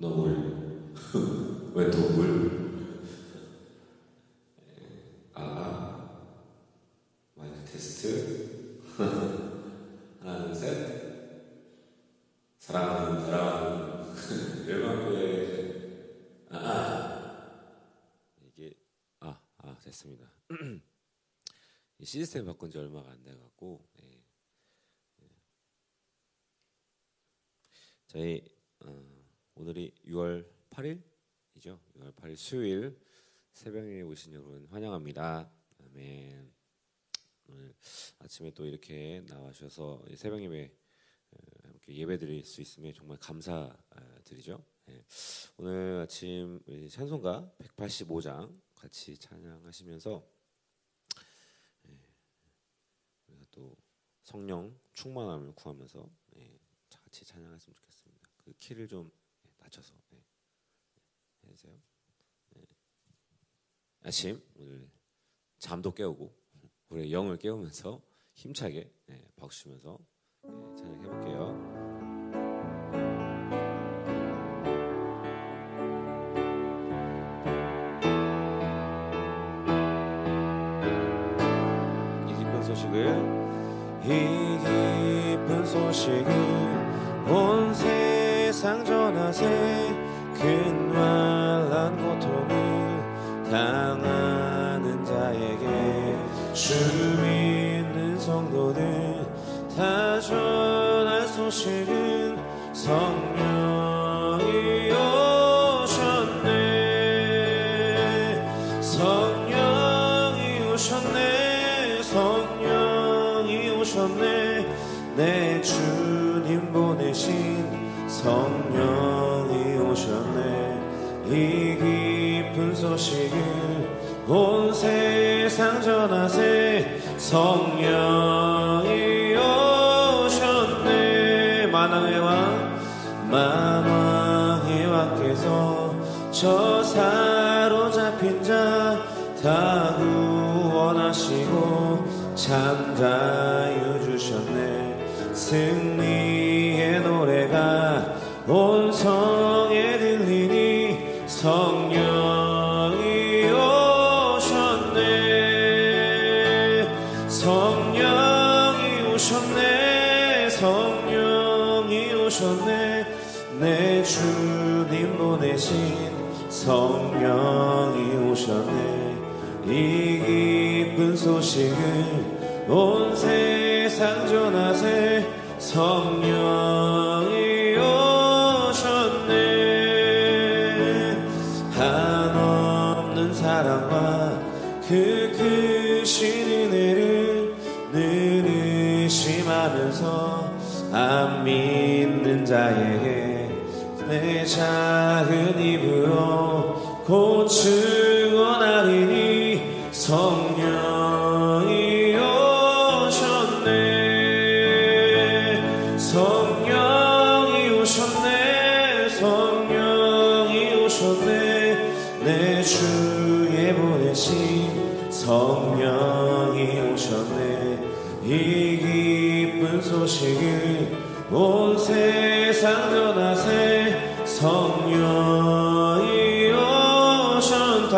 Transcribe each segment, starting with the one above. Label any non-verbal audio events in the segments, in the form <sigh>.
너물 <laughs> 왜 너물 아? 마이크 테스트? <laughs> 하나 둘셋. 사랑하는 사랑하는. <laughs> 일반교회 아, 아. 이게 아, 아 됐습니다. <clears throat> 이 시스템 바꾼 지 얼마가 안 돼갖고 예. 저희 어, 오늘이 6월 8일이죠. 6월 8일 수요일 새벽에 오신 여러분 환영합니다. 아멘. 오늘 아침에 또 이렇게 나와주셔서 새벽 예배 어, 함께 예배 드릴 수 있으면 정말 감사드리죠. 예. 오늘 아침 찬송가 185장 같이 찬양하시면서 예. 또 성령 충만함을 구하면서 예. 같이 찬양했으면 좋겠습니다. 그 키를 좀 낮춰서 네. 해주세요. 네. 아침 오늘 잠도 깨우고 우리 영을 깨우면서 힘차게 네, 박수면서 네, 찬양해 볼게요. 이 기쁜 소식을 온 세상 전하세 근 믿는 성도들 다 전할 소식은 성령이 오셨네. 성령이 오셨네. 성령이 오셨네. 내 주님 보내신 성령이 오셨네. 이 깊은 소식을 온세 상 전하세 성령이 오셨네. 만왕의 왕 만왕의 왕께서 저 사로잡힌 자 다 구원하시고 잠자유 주셨네. 승 보내신 성령이 오셨네. 이 기쁜 소식을 온 세상 전하세 성령이 오셨네. 한없는 사랑과 그 크신 은혜를 늘 의심하면서 안 믿는 자에게 내 작은 입으로 곧증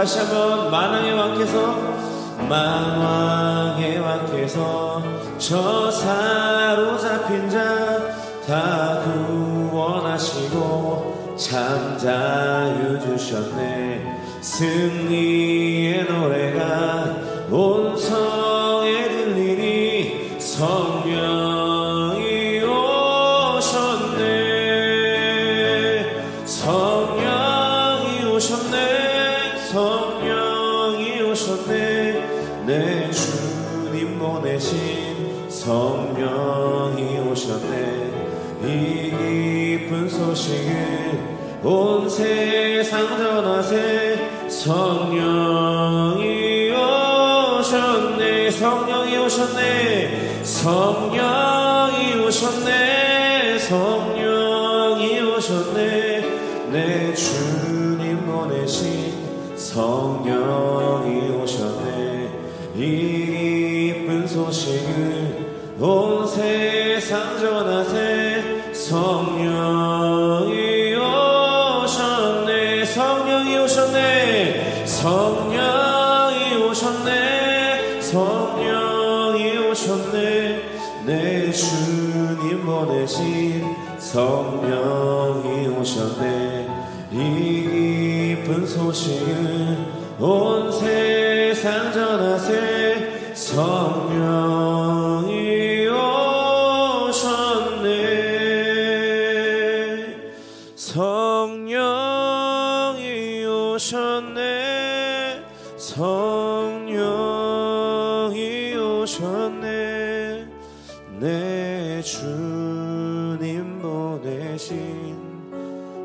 다시 한번 만왕의 왕께서 만왕의 왕께서 저 사로잡힌 자 다 구원하시고 잠자유 주셨네. 승리의 노래가 온 성에 들리니 성령이 오셨네. 성 보내신 성령이 오셨네. 이 기쁜 소식을 온 세상 전하세 성령이 오셨네. 성령이 오셨네. 성령이 오셨네. 성령이 오셨네. 내 주님 보내신 성령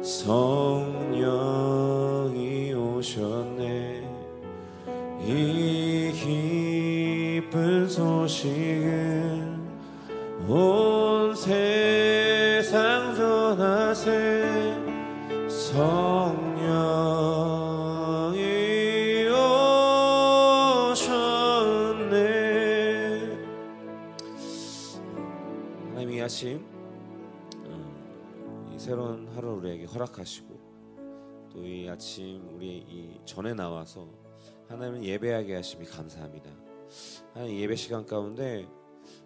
성령이 오셨네. 이 기쁜 소식을 온 세상 전하세. 성 허락하시고 또 이 아침 우리 이 전에 나와서 하나님을 예배하게 하심이 감사합니다. 하나님 예배 시간 가운데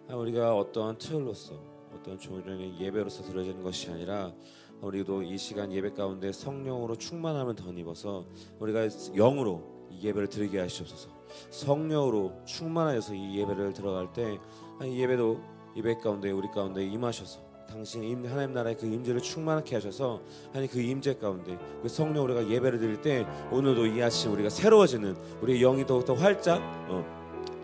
하나님 우리가 어떠한 틀로서 어떤 종류의 예배로서 드려지는 것이 아니라 우리도 이 시간 예배 가운데 성령으로 충만함을 덧입어서 우리가 영으로 이 예배를 드리게 하시옵소서. 성령으로 충만하여서 이 예배를 들어갈 때 이 예배도 예배 가운데 우리 가운데 임하셔서 당신 임 하나님 나라의 그 임재를 충만하게 하셔서 하나님 그 임재 가운데 그 성령 우리가 예배를 드릴 때 오늘도 이 아침 우리가 새로워지는 우리의 영이 더욱더 활짝 어,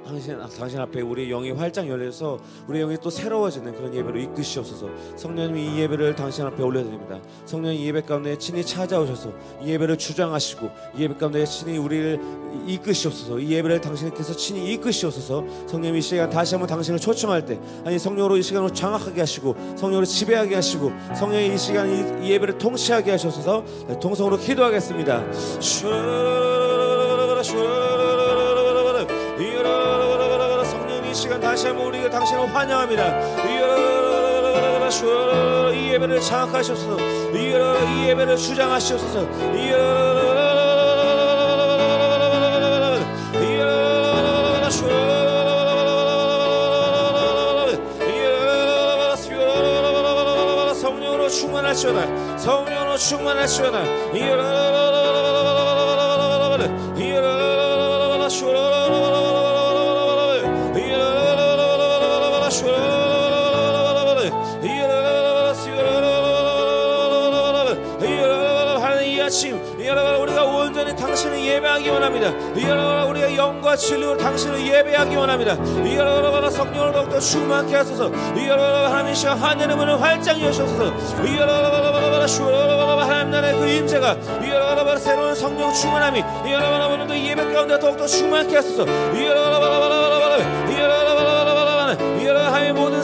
당신, 당신 앞에 우리의 영이 활짝 열려서 우리의 영이 또 새로워지는 그런 예배로 이끄시옵소서. 성령님이 이 예배를 당신 앞에 올려드립니다. 성령이 이 예배 가운데 친히 찾아오셔서 이 예배를 주장하시고 이 예배 가운데 친히 우리를 이끄시옵소서. 이 예배를 당신께서 친히 이끄시옵소서. 성령님 이 시간 다시 한번 당신을 초청할 때 아니 성령으로 이 시간을 장악하게 하시고 성령으로 지배하게 하시고 성령이 이 시간 이, 이 예배를 통치하게 하셔서. 동성으로 기도하겠습니다. 슈르르르르르르 슈르 시간 다시 한번 우리가 당신을 환영합니다. 이 예배를 장악하셔서 이 예배를 주장하셔서 이 성령으로 충만하시오나 성령으로 충만하시오나 이어라 이어라 이어라 예배하기 원합니다 우리가 영과 진리로 당신을 예배하기 원합니다 이르르르 성령을 더욱더 충만케 하소서 이르르르 하나님 이 시간 하늘의 문을 활짝 여셔서 이르르르르르르 슈르르르르 하나님 나라의 그 임재가 이르르르르 새로운 성령 충만함이 이르르르 오늘도 이 예배 가운데 더욱더 충만케 하소서 이르르르르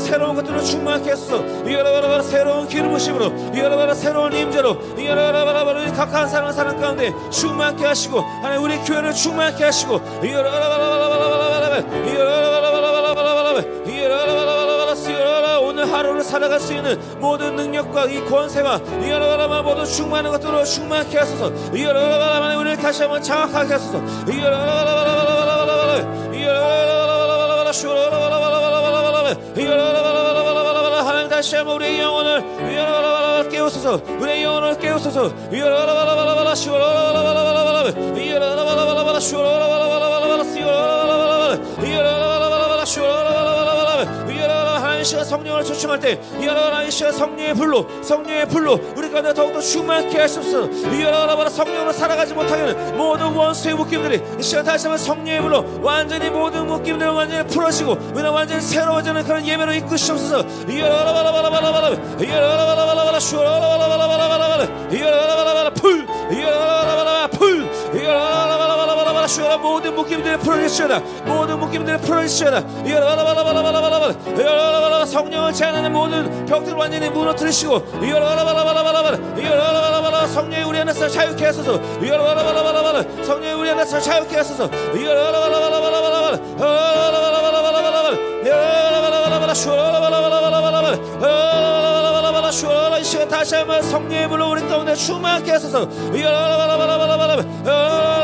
새로운 것들로 충만케 했어. 이여라바라 새로운 기름으심으로 이가라바라 새로운 임재로 이가라바라바라 각한 사람 사람 가운데 충만케 하시고 하나님 우리 교회를 충만케 하시고 이가라바라바라바라바라바라 이가라바라바라바라바라바라 이가라바라바라바라바라 오늘 하루를 살아갈 수 있는 모든 능력과 이 권세와 이가라바라바 모든 충만한 것들로 충만케 하소서. 이가라바라바라 우리를 다시 한번 장악하게 하소서. 이가라바라바라바라바라바라 이가라바라바라 다시 한번 우리의 영혼을 위아라라라라 깨우소서 우리의 영혼을 깨우소서 위아라라라라라라 시오라라라라라라 위아라라라라라라 시오라라라라라 간 성령을 초청할 때 하나님 시간 성령의 불로 성령의 불로 우리 가운데 더욱더 충만케 하시옵소서 성령으로 살아가지 못하는 모든 원수의 묶임들이 이 시간 다시 한번 성령의 불로 완전히 모든 묶임들을 완전히 풀어지고 우리는 완전히 새로워지는 그런 예배로 이끄시옵소서. 풀! 풀 주여 모든 묶임들을 풀어주시오다 모든 묶임들을 풀어주시오다 이어라바라바라바라바라바라 성령을 제한하는 모든 벽들 완전히 무너뜨리시고 이어라바라바라바라바라 이어라바라바라 성령이 우리 안에서 자유케 하소서 이어라바라바라바라바라 성령이 우리 안에서 자유케 하소서 이어라바라바라바라바라바라 이어라바라바라바라바라 이어라바라바라바라 슈라바라바라바라바라 슈라라 이 시간 다시 한번 성령의 불로 우리 가운데 충만케 하소서 이어라바라바라바라바라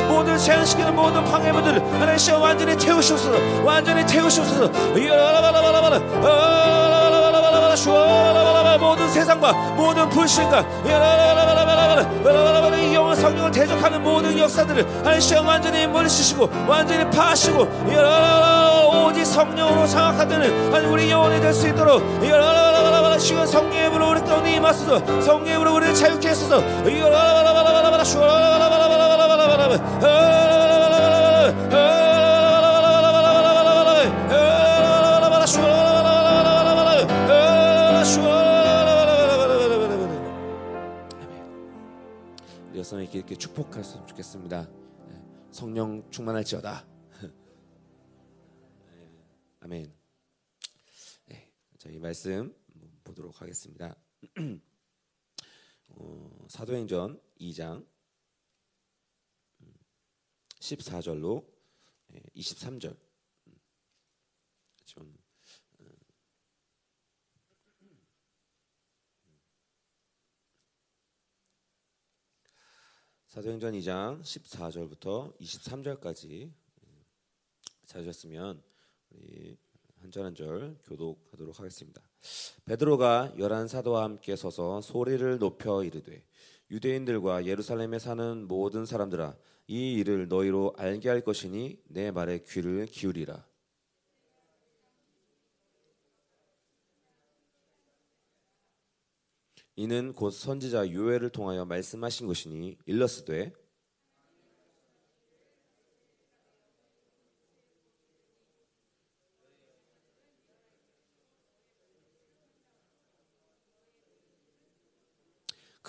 모든 제한시키는 모든 방해물들을 하나님 시험 완전히 태우시옵소서. 완전히 태우시옵소서. 모든 세상과 모든 불신과 이 영혼 성령을 대적하는 모든 역사들을 하나님 완전히 물리치시고 완전히 파하시고 오직 성령으로 장악하는 우리 영혼이 될 수 있도록 시간 성령의 불로 우리 가운데 임하소서. 성령의 불로 우리를 자유케 하소서 여성에게 이렇게 축복했으면 좋겠습니다. 성령 충만할지어다. <laughs> 아멘. 네, 자, 이 말씀 보도록 하겠습니다. <clears throat> 어, 사도행전 2장 14절로 23절 좀 사도행전 2장 14절부터 23절까지 찾으셨으면 우리 한 절 한 절 교독하도록 하겠습니다. 베드로가 열한 사도와 함께 서서 소리를 높여 이르되 유대인들과 예루살렘에 사는 모든 사람들아 이 일을 너희로 알게 할 것이니 내 말에 귀를 기울이라. 이는 곧 선지자 요엘을 통하여 말씀하신 것이니 일러스되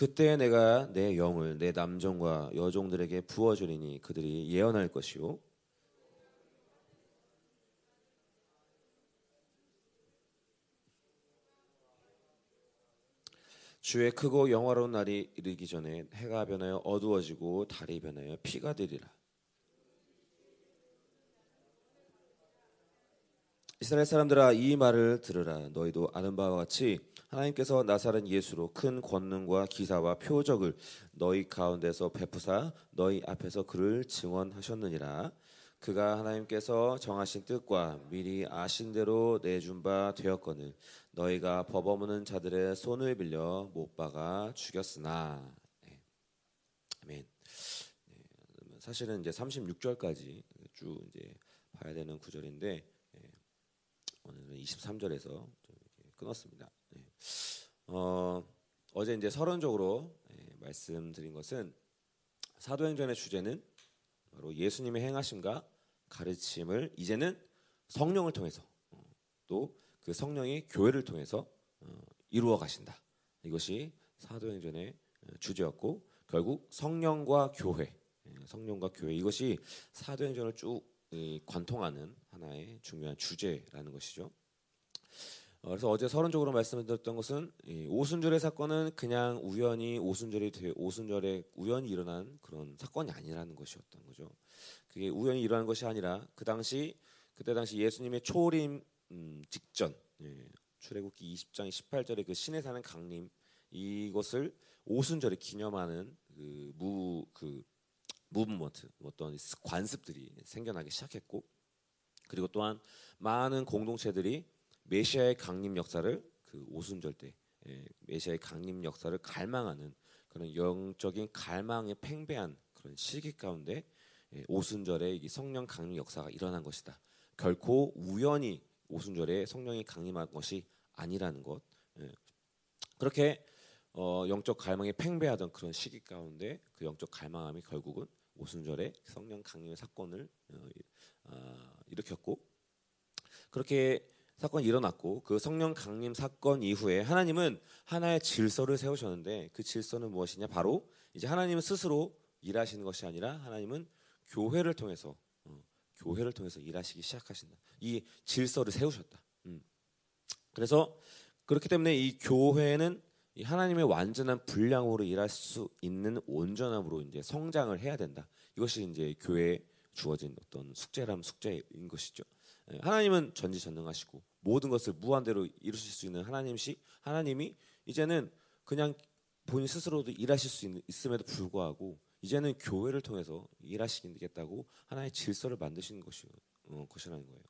그때 내가 내 영을 내 남종과 여종들에게 부어주리니 그들이 예언할 것이요 주의 크고 영화로운 날이 이르기 전에 해가 변하여 어두워지고 달이 변하여 피가 되리라. 이스라엘 사람들아 이 말을 들으라 너희도 아는 바와 같이 하나님께서 나사렛 예수로 큰 권능과 기사와 표적을 너희 가운데서 베푸사 너희 앞에서 그를 증언하셨느니라 그가 하나님께서 정하신 뜻과 미리 아신 대로 내준 바 되었거늘 너희가 법어무는 자들의 손을 빌려 못 박아 죽였으나 네. 아멘. 네. 사실은 이제 36절까지 쭉 이제 봐야 되는 구절인데 네. 오늘은 23절에서 끊었습니다. 네. 어, 어제 이제 서론적으로 네, 말씀드린 것은 사도행전의 주제는 바로 예수님의 행하심과 가르침을 이제는 성령을 통해서 어, 또그 성령이 교회를 통해서 어, 이루어 가신다. 이것이 사도행전의 어, 주제였고 결국 성령과 교회, 예, 성령과 교회 이것이 사도행전을 쭉 관통하는 하나의 중요한 주제라는 것이죠. 그래서 어제 서론적으로 말씀드렸던 것은 오순절의 사건은 그냥 우연히 오순절이 되, 오순절에 우연히 일어난 그런 사건이 아니라는 것이었던 거죠. 그게 우연히 일어난 것이 아니라 그 당시 그때 당시 예수님의 초림 음, 직전 예, 출애굽기 20장 18절에 그 신에 사는 강림 이것을 오순절에 기념하는 그무그 무브먼트 어떤 관습들이 생겨나기 시작했고 그리고 또한 많은 공동체들이 메시아의 강림 역사를 그 오순절 때 예, 메시아의 강림 역사를 갈망하는 그런 영적인 갈망에 팽배한 그런 시기 가운데 예, 오순절에 성령 강림 역사가 일어난 것이다. 결코 우연히 오순절에 성령이 강림한 것이 아니라는 것. 예. 그렇게 어, 영적 갈망이 팽배하던 그런 시기 가운데 그 영적 갈망함이 결국은 오순절에 성령 강림의 사건을 어, 아, 일으켰고 그렇게 사건이 일어났고 그 성령 강림 사건 이후에 하나님은 하나의 질서를 세우셨는데 그 질서는 무엇이냐 바로 이제 하나님은 스스로 일하시는 것이 아니라 하나님은 교회를 통해서 어, 교회를 통해서 일하시기 시작하신다. 이 질서를 세우셨다. 음. 그래서 그렇기 때문에 이 교회는 이 하나님의 완전한 분량으로 일할 수 있는 온전함으로 이제 성장을 해야 된다. 이것이 이제 교회 주어진 어떤 숙제라면 숙제인 것이죠. 예, 하나님은 전지전능하시고 모든 것을 무한대로 이루실 수 있는 하나님시 하나님이 이제는 그냥 본인 스스로도 일하실 수 있, 있음에도 불구하고 이제는 교회를 통해서 일하시겠다고 하나의 질서를 만드시는 것이 어, 것이라는 거예요.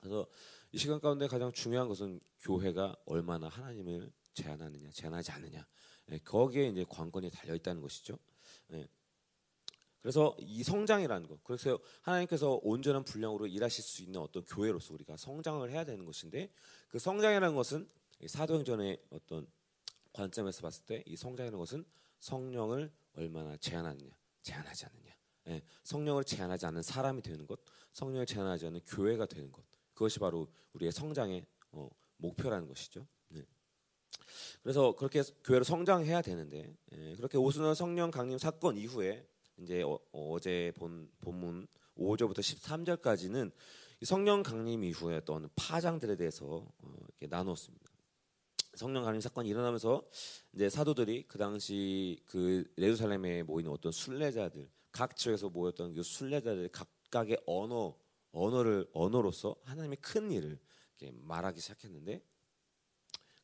그래서 이 시간 가운데 가장 중요한 것은 교회가 얼마나 하나님을 제한하느냐, 제한하지 않느냐. 예, 거기에 이제 관건이 달려 있다는 것이죠. 예. 그래서 이 성장이라는 것, 그래서 하나님께서 온전한 분량으로 일하실 수 있는 어떤 교회로서 우리가 성장을 해야 되는 것인데 그 성장이라는 것은 사도행전의 어떤 관점에서 봤을 때 이 성장이라는 것은 성령을 얼마나 제한하느냐, 제한하지 않느냐. 예, 성령을 제한하지 않는 사람이 되는 것, 성령을 제한하지 않는 교회가 되는 것, 그것이 바로 우리의 성장의 어, 목표라는 것이죠. 네. 그래서 그렇게 교회로 성장해야 되는데 예, 그렇게 오순원 성령 강림 사건 이후에 이제 어, 제본 본문 5절부터 13절까지는 성령 강림 이후에 어떤 파장들에 대해서 어, 이렇게 나누었습니다. 성령 강림 사건이 일어나면서 이제 사도들이 그 당시 그 예루살렘에 모이는 어떤 순례자들 각 지역에서 모였던 그 순례자들 각각의 언어 언어를 언어로서 하나님의 큰 일을 말하기 시작했는데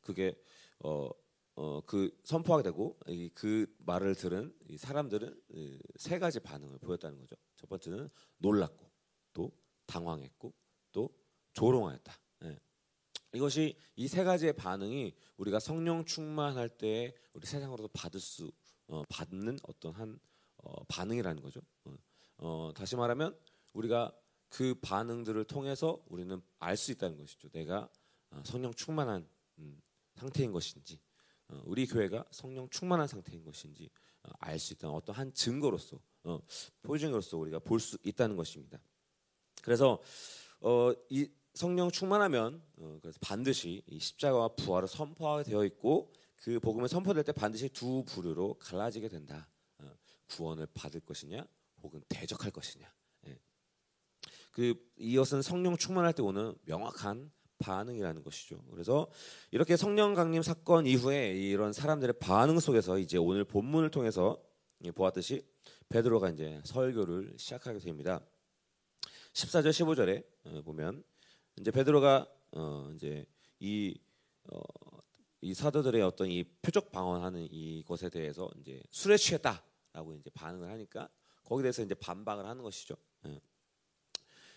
그게 어, 어, 그 선포하게 되고 이, 그 말을 들은 이 사람들은 이, 세 가지 반응을 보였다는 거죠. 첫 번째는 놀랐고 또 당황했고 또 조롱하였다. 예. 이것이 이 세 가지의 반응이 우리가 성령 충만할 때 우리 세상으로도 받을 수 어, 받는 어떤 한 어, 반응이라는 거죠. 어, 어 다시 말하면 우리가 그 반응들을 통해서 우리는 알 수 있다는 것이죠. 내가 어, 성령 충만한 음, 상태인 것인지, 어, 우리 교회가 성령 충만한 상태인 것인지 어, 알수 있다는 어떤 한 증거로서, 포징으로서 우리가 볼 수 있다는 것입니다. 그래서 이 성령 충만하면 그래서 반드시 이 십자가와 부활을 선포하게 되어 있고 그 복음을 선포될 때 반드시 두 부류로 갈라지게 된다. 구원을 받을 것이냐, 혹은 대적할 것이냐. 그 이것은 성령 충만할 때 오는 명확한 반응이라는 것이죠. 그래서 이렇게 성령 강림 사건 이후에 이런 사람들의 반응 속에서 이제 오늘 본문을 통해서 보았듯이 베드로가 이제 설교를 시작하게 됩니다. 14절 15절에 어, 보면 이제 베드로가 어 이제 이 어, 이 사도들의 어떤 이 표적 방언하는 이것에 대해서 이제 술에 취했다라고 이제 반응을 하니까 거기에 대해서 이제 반박을 하는 것이죠.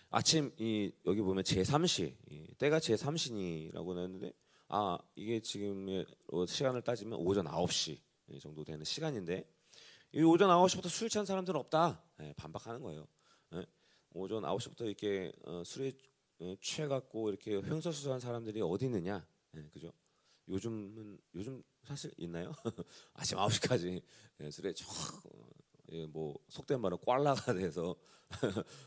예. 아침 이 여기 보면 제3시 때가 제3시니라고 나왔는데 아 이게 지금 시간을 따지면 오전 9시 정도 되는 시간인데 이 오전 9시부터 술 취한 사람들은 없다 예, 반박하는 거예요. 예, 오전 9시부터 이렇게 어, 술에 어, 취해갖고 이렇게 횡설수설한 사람들이 어디 있느냐, 예, 그죠? 요즘은 요즘 사실 있나요? <laughs> 아침 9시까지 예, 술에 쫙 예, 뭐 속된 말은 꽐라가 <laughs> 돼서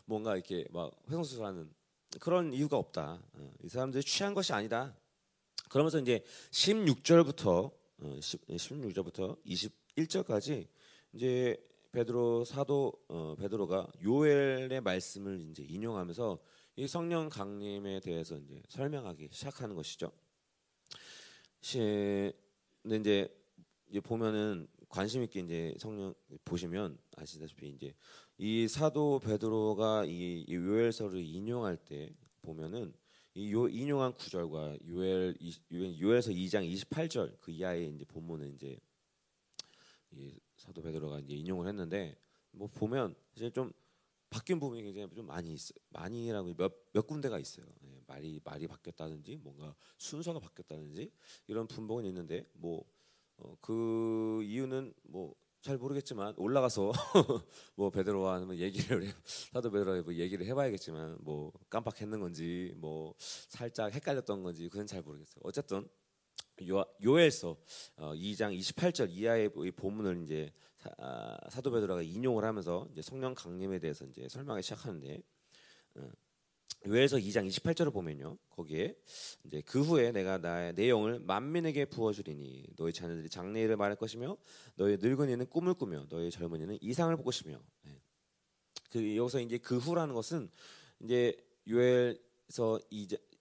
뭔가 이렇게 막 횡설수설하는 그런 이유가 없다. 어, 이 사람들이 취한 것이 아니다. 그러면서 이제 16절부터 16절부터 어, 21절까지 이제 베드로 사도 어, 베드로가 요엘의 말씀을 이제 인용하면서 이 성령 강림에 대해서 이제 설명하기 시작하는 것이죠. 이제 보면은 관심 있게 이제 성령 보시면 아시다시피 이제 이 사도 베드로가 이, 이 요엘서를 인용할 때 보면은 이 요 인용한 구절과 요엘 요엘서 2장 28절 그 이하의 이제 본문은 이제 이 사도 베드로가 이제 인용을 했는데 뭐 보면 이제 좀 바뀐 부분이 굉장히 좀 많이 있어요. 많이라고 몇, 몇 군데가 있어요. 예, 말이 말이 바뀌었다든지 뭔가 순서가 바뀌었다든지 이런 분봉은 있는데 뭐 어 그 이유는 뭐 잘 모르겠지만 올라가서 <laughs> 뭐 베드로와 뭐 얘기를 <laughs> 사도 베드로와 뭐 얘기를 해봐야겠지만 뭐 깜빡했는 건지 뭐 살짝 헷갈렸던 건지 그건 잘 모르겠어요. 어쨌든 요, 요엘서 어, 2장 28절 이하의 이 본문을 이제 사, 아, 사도 베드로가 인용을 하면서 이제 성령 강림에 대해서 이제 설명하기 시작하는데 어, 요에서 2장 28절을 보면요. 거기에 이제 그 후에 내가 나의 내용을 만민에게 부어 주리니 너희 자녀들이 장래일을 말할 것이며 너희 늙은이는 꿈을 꾸며 너희 젊은이는 이상을 볼 것이며. 네. 그 여기서 이제 그 후라는 것은 이제 요엘서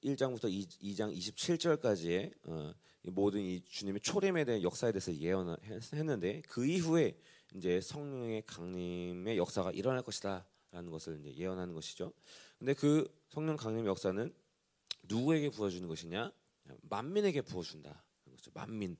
1장부터 2 장 27절까지의 어, 모든 이 주님의 초림에 대한 역사에 대해서 예언을 했는데 그 이후에 이제 성령의 강림의 역사가 일어날 것이다. 것이다라는 것을 이제 예언하는 것이죠. 근데 그 성령 강림 역사는 누구에게 부어주는 것이냐? 만민에게 부어준다. 만민.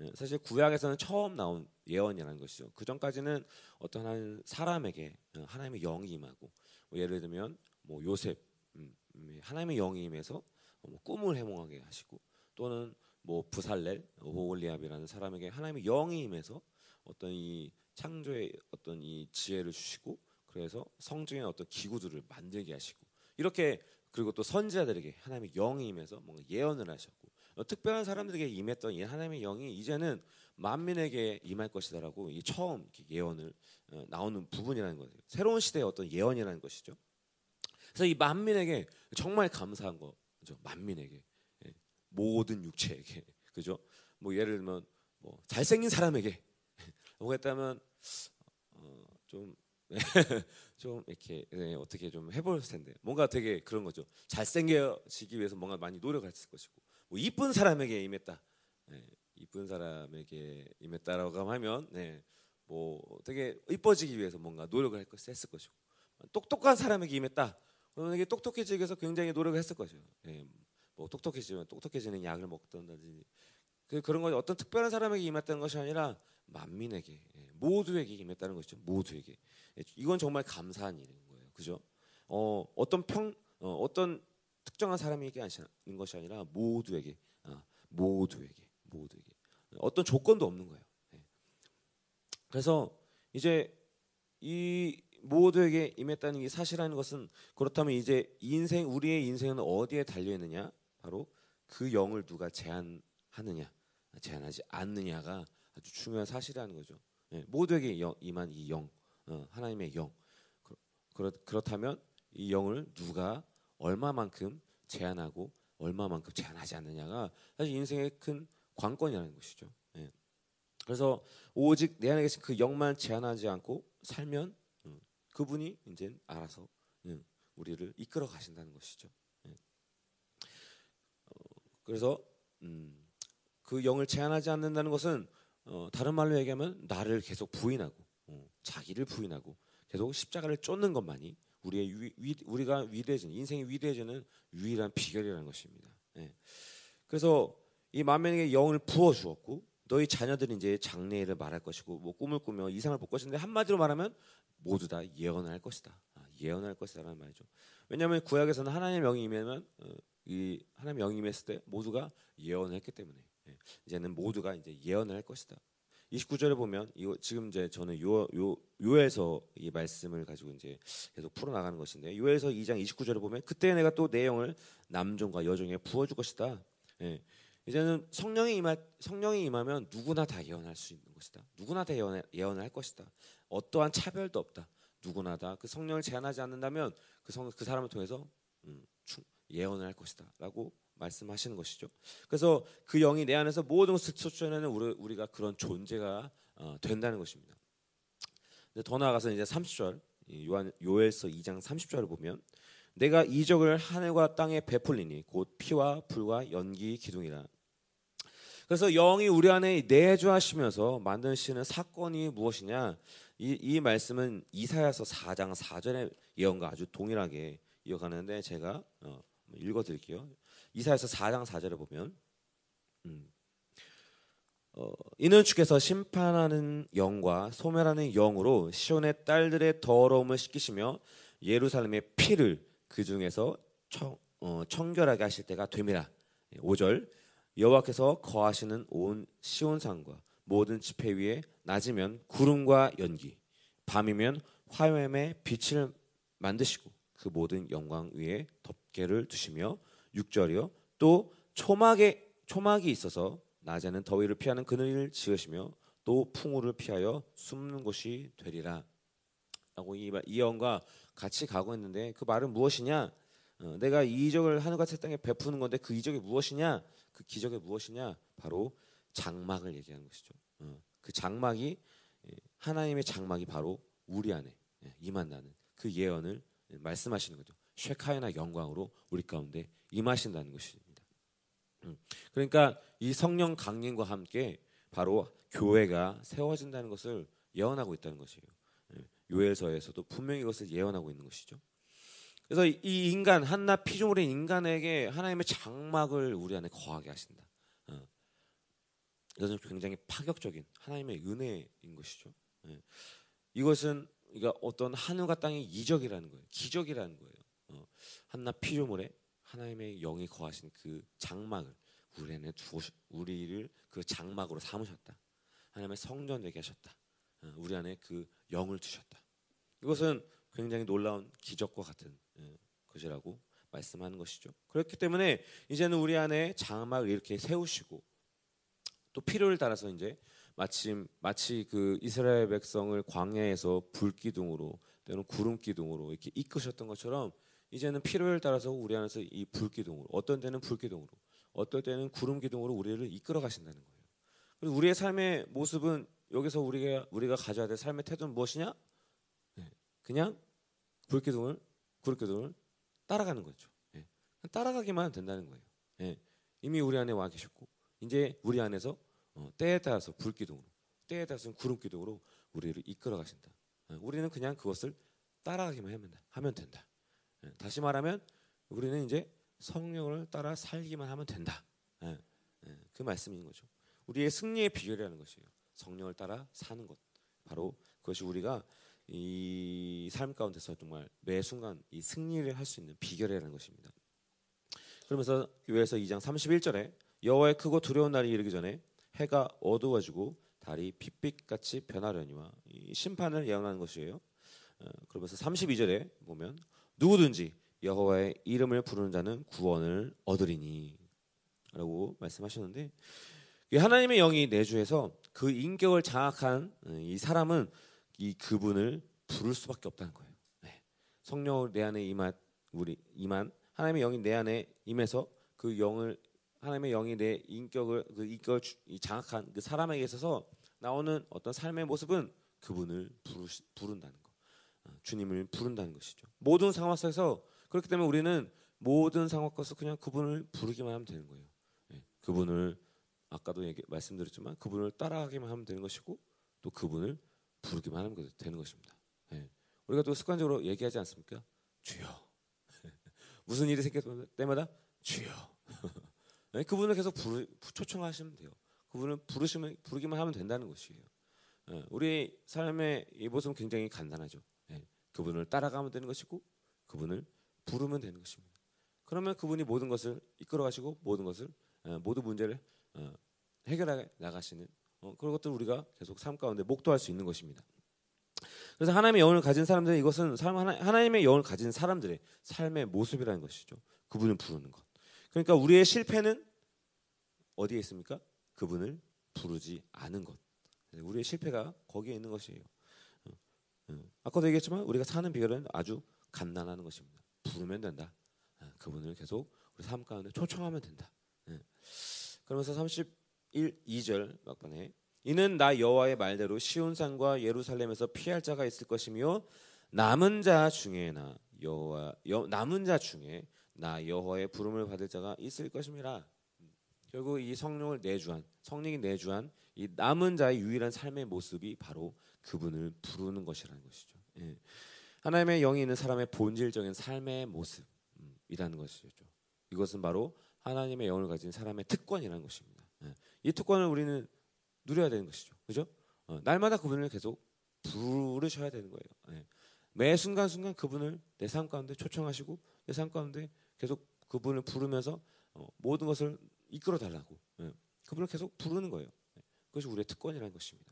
예, 사실 구약에서는 처음 나온 예언이라는 것이죠. 그 전까지는 어떤 한 사람에게 어, 하나님의 영이 임하고 뭐 예를 들면 뭐 요셉 음, 음, 하나님의 영이 임해서 뭐 꿈을 해몽하게 하시고 또는 뭐 부살렐 오홀리압이라는 사람에게 하나님의 영이 임해서 어떤 이 창조의 어떤 이 지혜를 주시고 그래서 성중의 어떤 기구들을 만들게 하시고 이렇게 그리고 또 선지자들에게 하나님의 영이 임해서 뭔가 예언을 하셨고 어, 특별한 사람들에게 임했던 이 하나님의 영이 이제는 만민에게 임할 것이다라고 이 처음 예언을 어, 나오는 부분이라는 거예요. 새로운 시대의 어떤 예언이라는 것이죠. 그래서 이 만민에게 정말 감사한 거죠. 만민에게 예. 모든 육체에게 <laughs> 그죠? 뭐 예를 들면 뭐 잘생긴 사람에게 <laughs> 뭐겠다면 어, 좀 <laughs> 좀 이렇게 네, 어떻게 좀 해볼 텐데 뭔가 되게 그런 거죠. 잘생겨지기 위해서 뭔가 많이 노력했을 것이고 뭐 이쁜 사람에게 임했다. 네, 이쁜 사람에게 임했다라고 하면 네, 뭐 되게 이뻐지기 위해서 뭔가 노력을 했을 것이고 똑똑한 사람에게 임했다. 그러면 이게 똑똑해지기 위해서 굉장히 노력을 했을 것이죠. 네, 뭐 똑똑해지면 똑똑해지는 약을 먹던지 그 그런 거 어떤 특별한 사람에게 임했다는 것이 아니라 만민에게 예, 모두에게 임했다는 것이죠. 모두에게 예, 이건 정말 감사한 일인 거예요. 그죠? 어, 어떤 평 어, 어떤 특정한 사람에게 하는 것이 아니라 모두에게 아, 모두에게 모두에게 어떤 조건도 없는 거예요. 예. 그래서 이제 이 모두에게 임했다는 이 사실이라는 것은 그렇다면 이제 인생 우리의 인생은 어디에 달려 있느냐? 바로 그 영을 누가 제한하느냐, 제한하지 않느냐가 아주 중요한 사실이라는 거죠. 예, 모두에게 영, 임한 이 영, 어, 하나님의 영. 그렇, 그렇다면 이 영을 누가 얼마만큼 제한하고 얼마만큼 제한하지 않느냐가 사실 인생의 큰 관건이라는 것이죠. 예. 그래서 오직 내 안에 계신 그 영만 제한하지 않고 살면 음, 그분이 이제 알아서 음, 우리를 이끌어 가신다는 것이죠. 예. 어, 그래서 음, 그 영을 제한하지 않는다는 것은 어, 다른 말로 얘기하면 나를 계속 부인하고 어, 자기를 부인하고 계속 십자가를 쫓는 것만이 우리의 위, 위, 우리가 위대해지는 인생이 위대해지는 유일한 비결이라는 것입니다. 예. 그래서 이 만면에게 영을 부어 주었고 너희 자녀들이 이제 장래를 말할 것이고 뭐 꿈을 꾸며 이상을 볼 것인데 한마디로 말하면 모두 다 예언을 할 것이다. 아, 예언할 것이다라는 말이죠. 왜냐하면 구약에서는 하나님의 명이 임하면 어, 이 하나님의 명이 임했을 때 모두가 예언을 했기 때문에 예. 이제는 모두가 이제 예언을 할 것이다. 29절에 보면 이거 지금 이제 저는 요, 요, 요에서 이 말씀을 가지고 이제 계속 풀어 나가는 것인데 요에서 2장 29절에 보면 그때 내가 또 내용을 남종과 여종에 부어 줄 것이다. 예. 이제는 성령이 임하 성령이 임하면 누구나 다 예언할 수 있는 것이다. 누구나 다 예언, 예언을 할 것이다. 어떠한 차별도 없다. 누구나 다 그 성령을 제한하지 않는다면 그, 성, 그 사람을 통해서 음, 예언을 할 것이다라고 말씀하시는 것이죠. 그래서 그 영이 내 안에서 모든 것을 쫓아내는 우리, 가 그런 존재가 어, 된다는 것입니다. 더 나아가서 이제 30절 요한 요엘서 2장 30절을 보면 내가 이적을 하늘과 땅에 베풀리니 곧 피와 불과 연기 기둥이라. 그래서 영이 우리 안에 내주하시면서 만드시는 사건이 무엇이냐? 이, 이 말씀은 이사야서 4장 4절의 예언과 아주 동일하게 이어가는데 제가 어, 읽어드릴게요. 이사에서 4장 4절에 보면 음, 어, 이는 주께서 심판하는 영과 소멸하는 영으로 시온의 딸들의 더러움을 씻기시며 예루살렘의 피를 그 중에서 청, 어, 청결하게 하실 때가 됨이라. 5절 여호와께서 거하시는 온 시온산과 모든 지폐 위에 낮이면 구름과 연기, 밤이면 화염의 빛을 만드시고 그 모든 영광 위에 덮개를 두시며 6절이요. 또 초막에 초막이 있어서 낮에는 더위를 피하는 그늘을 지으시며 또 풍우를 피하여 숨는 곳이 되리라. 라고 이, 이 영과 같이 가고 있는데 그 말은 무엇이냐? 어, 내가 이 이적을 하늘과 새 땅에 베푸는 건데 그 이적이 무엇이냐? 그 기적이 무엇이냐? 바로 장막을 얘기하는 것이죠. 어, 그 장막이 예, 하나님의 장막이 바로 우리 안에 예, 임한다는 그 예언을 말씀하시는 거죠. 쉐카이나 영광으로 우리 가운데 임하신다는 것입니다. 음. 그러니까 이 성령 강림과 함께 바로 교회가 세워진다는 것을 예언하고 있다는 것이에요. 예. 요엘서에서도 분명히 이것을 예언하고 있는 것이죠. 그래서 이 인간 한나 피조물인 인간에게 하나님의 장막을 우리 안에 거하게 하신다. 어. 이것은 굉장히 파격적인 하나님의 은혜인 것이죠. 예. 이것은 그러니까 어떤 하늘과 땅의 이적이라는 거예요. 기적이라는 거예요. 어. 한나 피조물에 하나님의 영이 거하신 그 장막을 우리 안에 두어 우리를 그 장막으로 삼으셨다. 하나님의 성전 되게 하셨다. 어, 우리 안에 그 영을 주셨다. 이것은 굉장히 놀라운 기적과 같은 예, 것이라고 말씀하는 것이죠. 그렇기 때문에 이제는 우리 안에 장막을 이렇게 세우시고 또 필요를 따라서 이제 마침 마치 그 이스라엘 백성을 광야에서 불 기둥으로 때는 구름 기둥으로 이렇게 이끄셨던 것처럼 이제는 필요에 따라서 우리 안에서 이 불 기둥으로 어떤 때는 불 기둥으로 어떨 때는 구름 기둥으로 우리를 이끌어 가신다는 거예요. 그리고 우리의 삶의 모습은 여기서 우리가 우리가 가져야 될 삶의 태도는 무엇이냐? 네, 그냥 불 기둥을 구름 기둥을 따라가는 거죠. 네, 따라가기만 된다는 거예요. 네, 이미 우리 안에 와 계셨고 이제 우리 안에서 어, 때에 따라서 불 기둥으로 때에 따라서 구름 기둥으로 우리를 이끌어 가신다. 우리는 그냥 그것을 따라가기만 하면 된다. 다시 말하면 우리는 이제 성령을 따라 살기만 하면 된다. 예, 예, 그 말씀인 거죠. 우리의 승리의 비결이라는 것이에요. 성령을 따라 사는 것. 바로 그것이 우리가 이 삶 가운데서 정말 매 순간 이 승리를 할 수 있는 비결이라는 것입니다. 그러면서 요에서 2장 31절에 여호와의 크고 두려운 날이 이르기 전에 해가 어두워지고 달이 빛빛같이 변하려니와 심판을 예언하는 것이에요. 어, 그러면서 32절에 보면 누구든지 여호와의 이름을 부르는 자는 구원을 얻으리니 라고 말씀하셨는데 하나님의 영이 내주해서 그 인격을 장악한 어, 이 사람은 이 그분을 부를 수밖에 없다는 거예요. 네. 성령을 내 안에 임한 우리 임한 하나님의 영이 내 안에 임해서 그 영을 하나님의 영이 내 인격을 그 인격을 장악한 그 사람에게 있어서 나오는 어떤 삶의 모습은 그분을 부르시, 부른다는 거. 어, 주님을 부른다는 것이죠. 모든 상황 속에서 그렇기 때문에 우리는 모든 상황 속에서 그냥 그분을 부르기만 하면 되는 거예요. 네, 그분을 아까도 얘기, 말씀드렸지만 그분을 따라가기만 하면 되는 것이고 또 그분을 부르기만 하면 되는 것입니다. 네, 우리가 또 습관적으로 얘기하지 않습니까? 주여. <laughs> 무슨 일이 생길 때마다 주여. 네, <laughs> 그분을 계속 부르, 초청하시면 돼요. 그분을 부르시면 부르기만 하면 된다는 것이에요. 네, 우리 삶의 이 모습은 굉장히 간단하죠. 네, 그분을 따라가면 되는 것이고 그분을 부르면 되는 것입니다. 그러면 그분이 모든 것을 이끌어 가시고 모든 것을 어, 모든 문제를 어, 해결해 나가시는 어, 그런 것들 우리가 계속 삶 가운데 목도할 수 있는 것입니다. 그래서 하나님의 영을 가진 사람들은 이것은 하나 님의 영을 가진 사람들의 삶의 모습이라는 것이죠. 그분을 부르는 것. 그러니까 우리의 실패는 어디에 있습니까? 그분을 부르지 않은 것. 우리의 실패가 거기에 있는 것이에요. 아까도 얘기했지만 우리가 사는 비결은 아주 간단한 것입니다. 부르면 된다. 아, 그분을 계속 우리 삶 가운데 초청하면 된다. 예. 그러면서 31 2절 막판에 이는 나 여호와의 말대로 시온 산과 예루살렘에서 피할 자가 있을 것이며 남은 자 중에 나 여호와 남은 자 중에 나 여호와의 부름을 받을 자가 있을 것임이라. 결국 이 성령을 내주한 성령이 내주한 이 남은 자의 유일한 삶의 모습이 바로 그분을 부르는 것이라는 것이죠. 예. 하나님의 영이 있는 사람의 본질적인 삶의 모습이라는 것이죠. 이것은 바로 하나님의 영을 가진 사람의 특권이라는 것입니다. 예. 이 특권을 우리는 누려야 되는 것이죠. 그죠? 어, 날마다 그분을 계속 부르셔야 되는 거예요. 예. 매 순간순간 그분을 내 삶 가운데 초청하시고 내 삶 가운데 계속 그분을 부르면서 어, 모든 것을 이끌어 달라고 그분을 계속 부르는 거예요. 그것이 우리의 특권이라는 것입니다.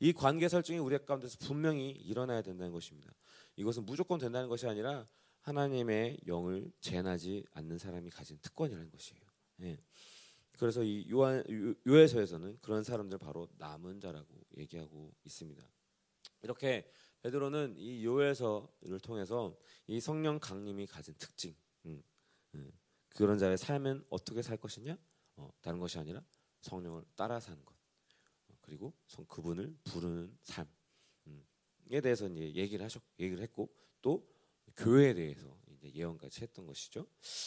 이 관계 설정이 우리 가운데서 분명히 일어나야 된다는 것입니다. 이것은 무조건 된다는 것이 아니라 하나님의 영을 제한하지 않는 사람이 가진 특권이라는 것이에요. 예. 그래서 이 요한 요에서에서는 그런 사람들 바로 남은 자라고 얘기하고 있습니다. 이렇게 베드로는 이 요에서를 통해서 이 성령 강림이 가진 특징, 음, 음, 그런 자의 삶은 어떻게 살 것이냐? 어, 다른 것이 아니라 성령을 따라 사는 것, 어, 그리고 성, 그분을 부르는 삶. 에 대해서 이제 얘기를 하셨 얘기를 했고 또 교회에 대해서 이제 예언까지 했던 것이죠.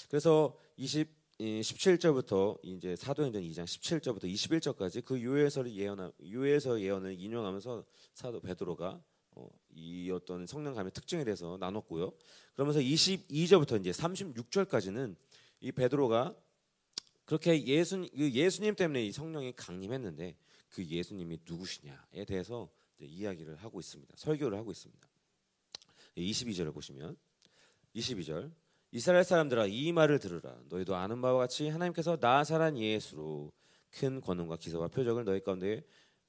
그래서 20 17절부터 이제 사도행전 2장 17절부터 21절까지 그 요에서를 예언 요에서 예언을 인용하면서 사도 베드로가 어, 이 어떤 성령 감의 특징에 대해서 나눴고요. 그러면서 22절부터 이제 36절까지는 이 베드로가 그렇게 예수 그 예수님 때문에 이 성령이 강림했는데 그 예수님이 누구시냐에 대해서 이야기를 하고 있습니다. 설교를 하고 있습니다. 22절을 보시면 22절 이스라엘 사람들아 이 말을 들으라 너희도 아는 바와 같이 하나님께서 나사란 예수로 큰 권능과 기사와 표적을 너희 가운데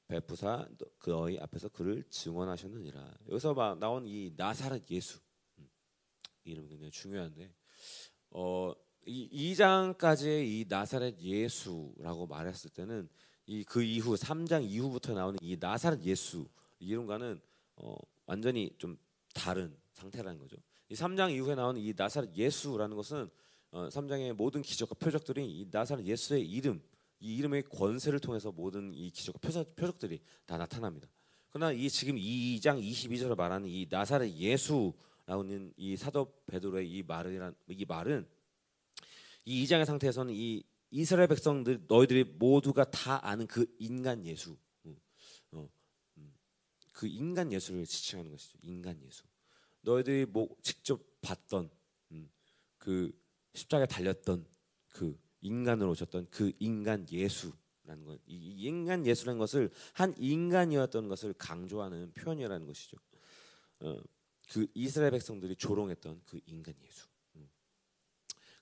베푸사 그 너희 앞에서 그를 증언하셨느니라 여기서 막 나온 이 나사렛 예수 음, 이름이 굉장히 중요한데 어, 이 2장까지의 이 나사렛 예수라고 말했을 때는 이 그 이후 3장 이후부터 나오는 이 나사렛 예수 이름과는 어, 완전히 좀 다른 상태라는 거죠. 이 3장 이후에 나오는 이 나사렛 예수라는 것은 어, 3장의 모든 기적과 표적들이 이 나사렛 예수의 이름, 이 이름의 권세를 통해서 모든 이 기적과 표적, 표적들이 다 나타납니다. 그러나 이 지금 2장 22절에 말하는 이 나사렛 예수라고 하는 이 사도 베드로의 이 말이란 이 말은 이 2장의 상태에서는 이 이스라엘 백성들 너희들이 모두가 다 아는 그 인간 예수, 어, 음, 그 인간 예수를 지칭하는 것이죠. 인간 예수. 너희들이 뭐 직접 봤던 음, 그 십자가에 달렸던 그 인간으로 오셨던 그 인간 예수라는 것, 이 인간 예수라는 것을 한 인간이었던 것을 강조하는 표현이라는 것이죠. 어, 그 이스라엘 백성들이 조롱했던 그 인간 예수.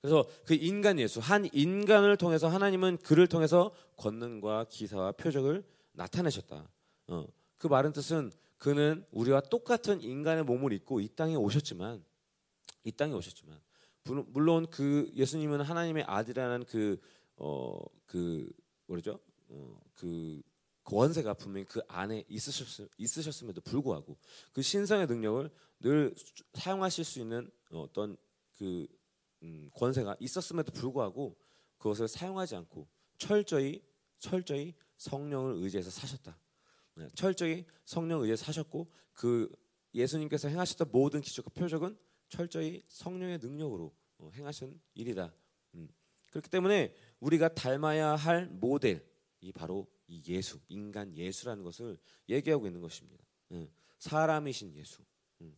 음. 그래서 그 인간 예수, 한 인간을 통해서 하나님은 그를 통해서 권능과 기사와 표적을 나타내셨다. 어, 그 말은 뜻은 그는 우리와 똑같은 인간의 몸을 입고 이 땅에 오셨지만 이 땅에 오셨지만 물론 그 예수님은 하나님의 아들이라는 그 어 그 뭐죠? 어, 그 권세가 분명히 그 안에 있으셨, 있으셨음에도 불구하고 그 신성의 능력을 늘 사용하실 수 있는 어떤 그 음, 권세가 있었음에도 불구하고 그것을 사용하지 않고 철저히 철저히 성령을 의지해서 사셨다. 네, 철저히 성령 의에 사셨고 그 예수님께서 행하셨던 모든 기적과 표적은 철저히 성령의 능력으로 어, 행하신 일이다. 음. 그렇기 때문에 우리가 닮아야 할 모델이 바로 이 예수, 인간 예수라는 것을 얘기하고 있는 것입니다. 음. 사람이신 예수. 음.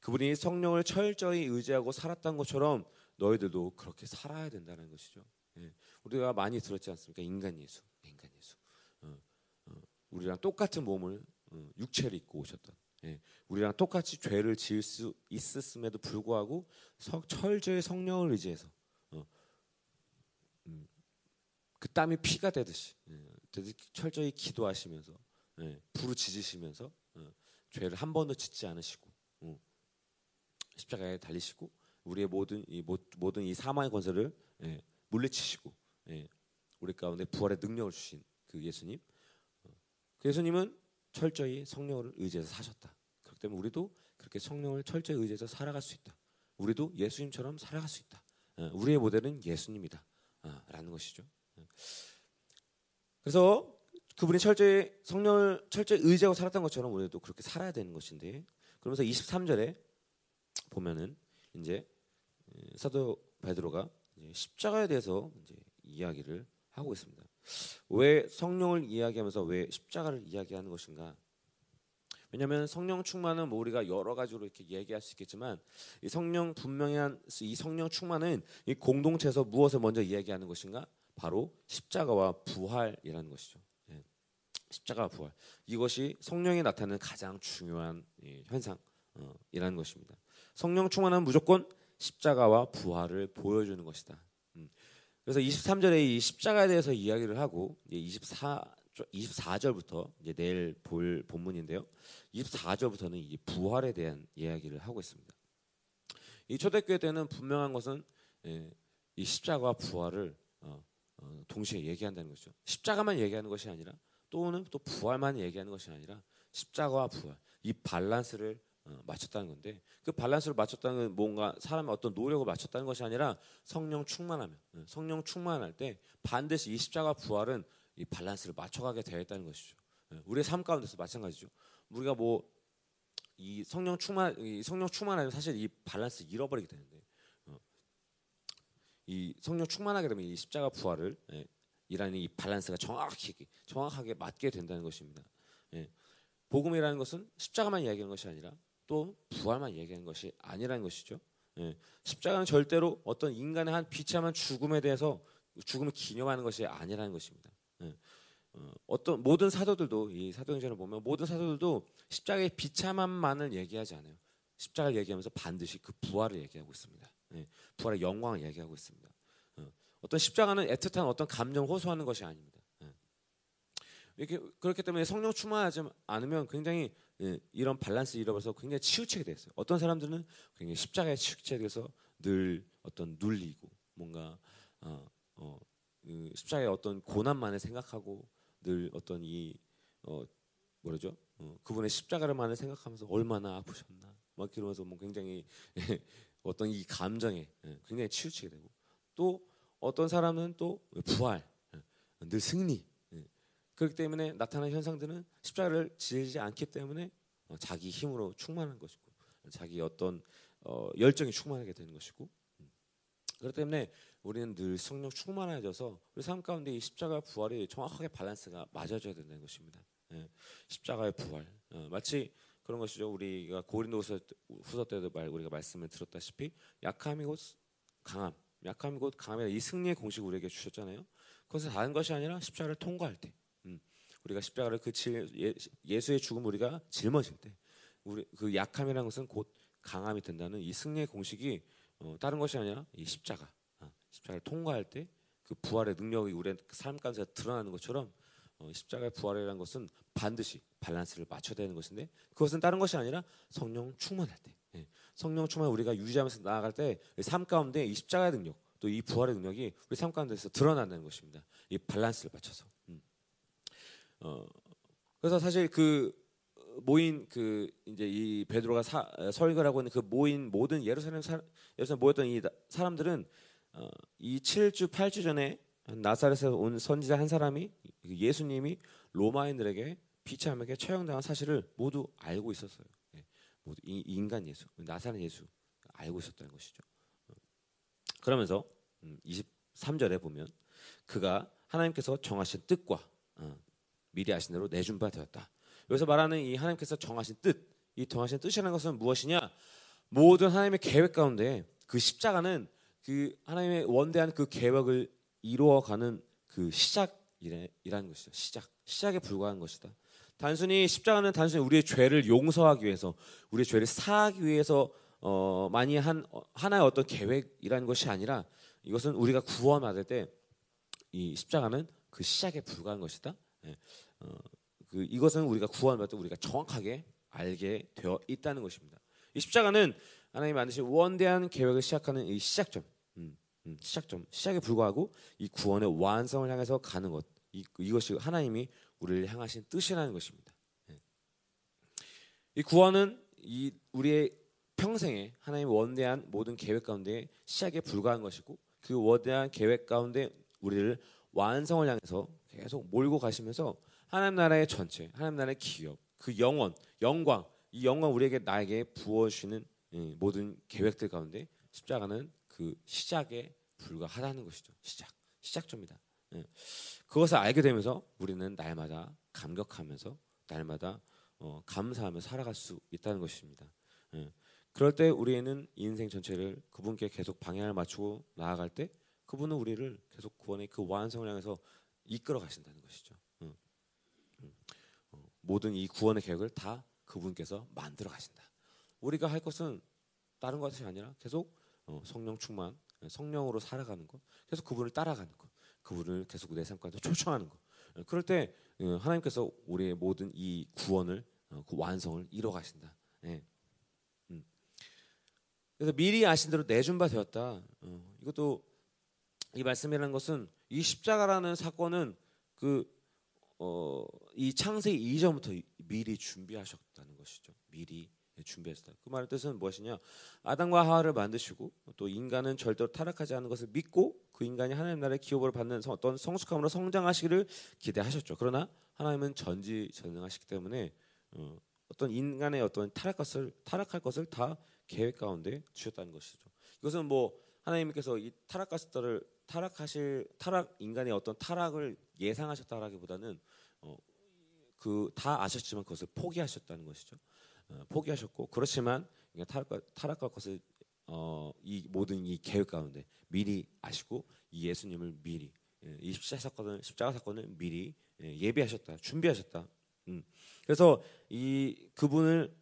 그분이 성령을 철저히 의지하고 살았던 것처럼 너희들도 그렇게 살아야 된다는 것이죠. 예. 우리가 많이 들었지 않습니까? 인간 예수, 인간 예수. 우리랑 똑같은 몸을 어, 육체를 입고 오셨던 예, 우리랑 똑같이 죄를 지을 수 있었음에도 불구하고 철저히 성령을 의지해서 어, 음, 그 땀이 피가 되듯이 예, 철저히 기도하시면서 예, 부르짖으시면서 어, 죄를 한 번도 짓지 않으시고 어, 십자가에 달리시고 우리의 모든 이 모든 이 사망의 권세를 예, 물리치시고 예, 우리 가운데 부활의 능력을 주신 그 예수님 예수님은 철저히 성령을 의지해서 사셨다. 그렇기 때문에 우리도 그렇게 성령을 철저히 의지해서 살아갈 수 있다. 우리도 예수님처럼 살아갈 수 있다. 어, 우리의 모델은 예수님이다. 어, 라는 것이죠. 어. 그래서 그분이 철저히 성령을 철저히 의지하고 살았던 것처럼 우리도 그렇게 살아야 되는 것인데 그러면서 23절에 보면은 이제 사도 베드로가 십자가에 대해서 이제 이야기를 하고 있습니다. 왜 성령을 이야기하면서 왜 십자가를 이야기하는 것인가? 왜냐하면 성령 충만은 뭐 우리가 여러 가지로 이렇게 얘기할 수 있겠지만 이 성령 분명한 이 성령 충만은 이 공동체에서 무엇을 먼저 이야기하는 것인가? 바로 십자가와 부활이라는 것이죠. 예. 십자가와 부활 이것이 성령이 나타내는 가장 중요한 예, 현상이라는 것입니다. 성령 충만은 무조건 십자가와 부활을 보여주는 것이다. 그래서 23절에 이 십자가에 대해서 이야기를 하고 이제 24 24절부터 이제 내일 볼 본문인데요. 24절부터는 이 부활에 대한 이야기를 하고 있습니다. 이 초대교회 때는 분명한 것은 예, 이 십자가와 부활을 어, 어, 동시에 얘기한다는 것이죠. 십자가만 얘기하는 것이 아니라 또는 또 부활만 얘기하는 것이 아니라 십자가와 부활 이 밸런스를 어, 맞췄다는 건데 그 밸런스를 맞췄다는 건 뭔가 사람의 어떤 노력을 맞췄다는 것이 아니라 성령 충만하면 어, 성령 충만할 때 반드시 이 십자가 부활은 이 밸런스를 맞춰가게 되어 있다는 것이죠. 어, 우리의 삶 가운데서 마찬가지죠. 우리가 뭐 이 성령 충만 이 성령 충만하면 사실 이 밸런스 잃어버리게 되는데 이 성령 충만하게 되면 이 십자가 부활을 예, 이라는 이 밸런스가 정확히 정확하게 맞게 된다는 것입니다. 예. 복음이라는 것은 십자가만 이야기하는 것이 아니라 또 부활만 얘기하는 것이 아니라는 것이죠. 예. 십자가는 절대로 어떤 인간의 한 비참한 죽음에 대해서 죽음을 기념하는 것이 아니라는 것입니다. 예. 어, 떤 모든 사도들도 이 사도행전을 보면 모든 사도들도 십자가의 비참함만을 얘기하지 않아요. 십자가를 얘기하면서 반드시 그 부활을 얘기하고 있습니다. 예. 부활의 영광을 얘기하고 있습니다. 어, 어떤 십자가는 애틋한 어떤 감정 호소하는 것이 아닙니다. 예. 이렇게 그렇기 때문에 성령 충만하지 않으면 굉장히 예, 이런 밸런스 잃어버려서 굉장히 치우치게 됐어요. 어떤 사람들은 굉장히 십자가에 치우치게 돼서 늘 어떤 눌리고 뭔가 어, 어, 그 십자가의 어떤 고난만을 생각하고 늘 어떤 이 어, 뭐라죠? 어, 그분의 십자가를만을 생각하면서 얼마나 아프셨나 막 이러면서 뭐 굉장히 어떤 이 감정에 예, 굉장히 치우치게 되고 또 어떤 사람은 또 부활 예, 늘 승리 예. 그렇기 때문에 나타나는 현상들은 십자가를 지지 않기 때문에 어, 자기 힘으로 충만한 것이고 자기 어떤 어, 열정이 충만하게 되는 것이고 음. 그렇기 때문에 우리는 늘 성령 충만해져서 우리 삶 가운데 이 십자가 부활이 정확하게 밸런스가 맞아져야 된다는 것입니다. 예, 십자가의 부활 어, 마치 그런 것이죠. 우리가 고린도후서 후서 때도 말 우리가 말씀을 들었다시피 약함이 곧 강함, 약함이 곧 강함이라 이 승리의 공식 우리에게 주셨잖아요. 그것은 다른 것이 아니라 십자가를 통과할 때, 음, 우리가 십자가를 그 질, 예, 수의 죽음 우리가 짊어질 때, 우리 그 약함이라는 것은 곧 강함이 된다는 이 승리의 공식이 어, 다른 것이 아니라 이 십자가. 십자가를 통과할 때 그 부활의 능력이 우리의 삶 가운데 드러나는 것처럼 어, 십자가의 부활이라는 것은 반드시 밸런스를 맞춰야 되는 것인데 그것은 다른 것이 아니라 성령 충만할 때 예, 성령 충만 우리가 유지하면서 나아갈 때 삶 가운데 이 십자가의 능력 또 이 부활의 능력이 우리 삶 가운데서 드러난다는 것입니다. 이 밸런스를 맞춰서. 음. 어, 그래서 사실 그 모인 그 이제 이 베드로가 사, 설교를 하고 있는 그 모인 모든 예루살렘 사, 예루살렘 모였던 이 사람들은 어, 이 7주 8주 전에 나사렛에서 온 선지자 한 사람이 예수님이 로마인들에게 비참하게 처형당한 사실을 모두 알고 있었어요. 예, 모두 이 인간 예수, 나사렛 예수 알고 있었다는 것이죠. 어, 그러면서 23절에 음, 보면 그가 하나님께서 정하신 뜻과 어, 미리 하신 대로 내준 바 되었다. 여기서 말하는 이 하나님께서 정하신 뜻, 이 정하신 뜻이라는 것은 무엇이냐? 모든 하나님의 계획 가운데 그 십자가는 그 하나님의 원대한 그 계획을 이루어가는 그 시작이라는 것이죠. 시작. 시작에 불과한 것이다. 단순히 십자가는 단순히 우리의 죄를 용서하기 위해서, 우리의 죄를 사하기 위해서 어, 많이 한 어, 하나의 어떤 계획이라는 것이 아니라 이것은 우리가 구원받을 때 이 십자가는 그 시작에 불과한 것이다. 예. 어, 그 이것은 우리가 구원받을 때 우리가 정확하게 알게 되어 있다는 것입니다. 이 십자가는 하나님 만드신 원대한 계획을 시작하는 이 시작점. 음, 시작점, 시작에 불과하고 이 구원의 완성을 향해서 가는 것, 이, 이것이 하나님이 우리를 향하신 뜻이라는 것입니다. 예. 이 구원은 이 우리의 평생에 하나님 원대한 모든 계획 가운데 시작에 불과한 것이고 그 원대한 계획 가운데 우리를 완성을 향해서 계속 몰고 가시면서 하나님 나라의 전체, 하나님 나라의 기업, 그 영원, 영광, 이 영광 우리에게 나에게 부어주시는 예, 모든 계획들 가운데 십자가는 그 시작에 불과하다는 것이죠. 시작, 시작점이다. 예. 그것을 알게 되면서 우리는 날마다 감격하면서 날마다 어, 감사하며 살아갈 수 있다는 것입니다. 예. 그럴 때 우리는 인생 전체를 그분께 계속 방향을 맞추고 나아갈 때 그분은 우리를 계속 구원의 그 완성을 향해서 이끌어 가신다는 것이죠. 음. 음. 어, 모든 이 구원의 계획을 다 그분께서 만들어 가신다. 우리가 할 것은 다른 것이 아니라 계속 어, 성령 충만, 성령으로 살아가는 것, 계속 그분을 따라가는 것, 그분을 계속 내 삶 가운데 초청하는 것. 어, 그럴 때 어, 하나님께서 우리의 모든 이 구원을 그 완성을 이뤄 가신다. 예. 음. 그래서 미리 아신 대로 내준 바 되었다. 이것도 이 말씀이라는 것은 이 십자가라는 사건은 그 어, 이 창세기 이전부터 미리 준비하셨다는 것이죠. 미리 준비했다. 그 말의 뜻은 무엇이냐? 아담과 하와를 만드시고 또 인간은 절대로 타락하지 않는 것을 믿고 그 인간이 하나님 나라의 기업을 받는 어떤 성숙함으로 성장하시기를 기대하셨죠. 그러나 하나님은 전지전능하시기 때문에 어, 떤 인간의 어떤 타락 것을 타락할 것을 다 계획 가운데 주셨다는 것이죠. 이것은 뭐 하나님께서 이 타락 것들을 타락하실 타락 인간의 어떤 타락을 예상하셨다라기보다는 어, 그 다 아셨지만 그것을 포기하셨다는 것이죠. 어, 포기하셨고 그렇지만 타락과 타락과 것을 어, 이 모든 이 계획 가운데 미리 아시고 이 예수님을 미리 예, 이 십자가 사건을 십자가 사건을 미리 예, 예비하셨다, 준비하셨다. 음. 그래서 이 그분을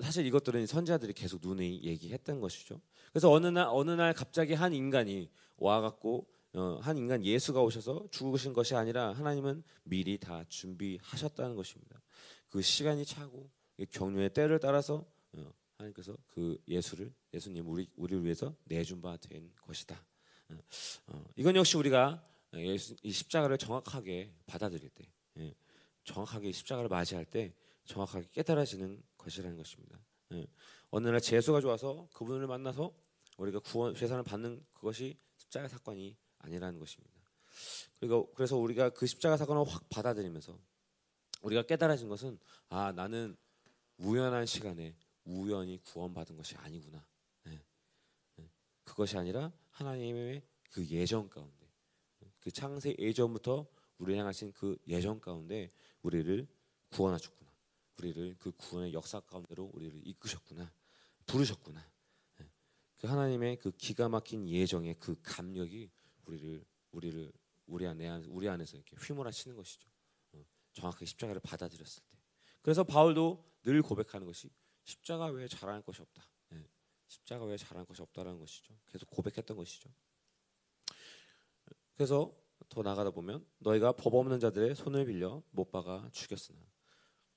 사실 이것들은 선지자들이 계속 눈에 얘기했던 것이죠. 그래서 어느 날 어느 날 갑자기 한 인간이 와갖고 어, 한 인간 예수가 오셔서 죽으신 것이 아니라 하나님은 미리 다 준비하셨다는 것입니다. 그 시간이 차고 경륜의 때를 따라서 어, 하나님께서 그 예수를 예수님 우리 우리를 위해서 내준 바 된 것이다. 어, 어, 이건 역시 우리가 이 십자가를 정확하게 받아들일 때, 예, 정확하게 십자가를 맞이할 때 정확하게 깨달아지는 것이라는 것입니다. 예, 어느 날 재수가 좋아서 그분을 만나서 우리가 구원 재산을 받는 그것이 십자가 사건이 아니라는 것입니다. 그리고 그래서 우리가 그 십자가 사건을 확 받아들이면서 우리가 깨달아진 것은 아 나는 우연한 시간에 우연히 구원받은 것이 아니구나. 네. 네. 그것이 아니라 하나님의 그 예정 가운데, 그 창세 예전부터 우리 향하신 그 예정 가운데 우리를 구원하셨구나. 우리를 그 구원의 역사 가운데로 우리를 이끄셨구나. 부르셨구나. 네. 그 하나님의 그 기가 막힌 예정의 그 감력이 우리를 우리를 우리 안에 우리 안에서 이렇게 휘몰아치는 것이죠. 어, 정확하게 십자가를 받아들였을 때. 그래서 바울도 늘 고백하는 것이 십자가 외에 잘하는 것이 없다. 네. 십자가 외에 잘하는 것이 없다라는 것이죠. 계속 고백했던 것이죠. 그래서 더 나가다 보면 너희가 법 없는 자들의 손을 빌려 못 박아 죽였으나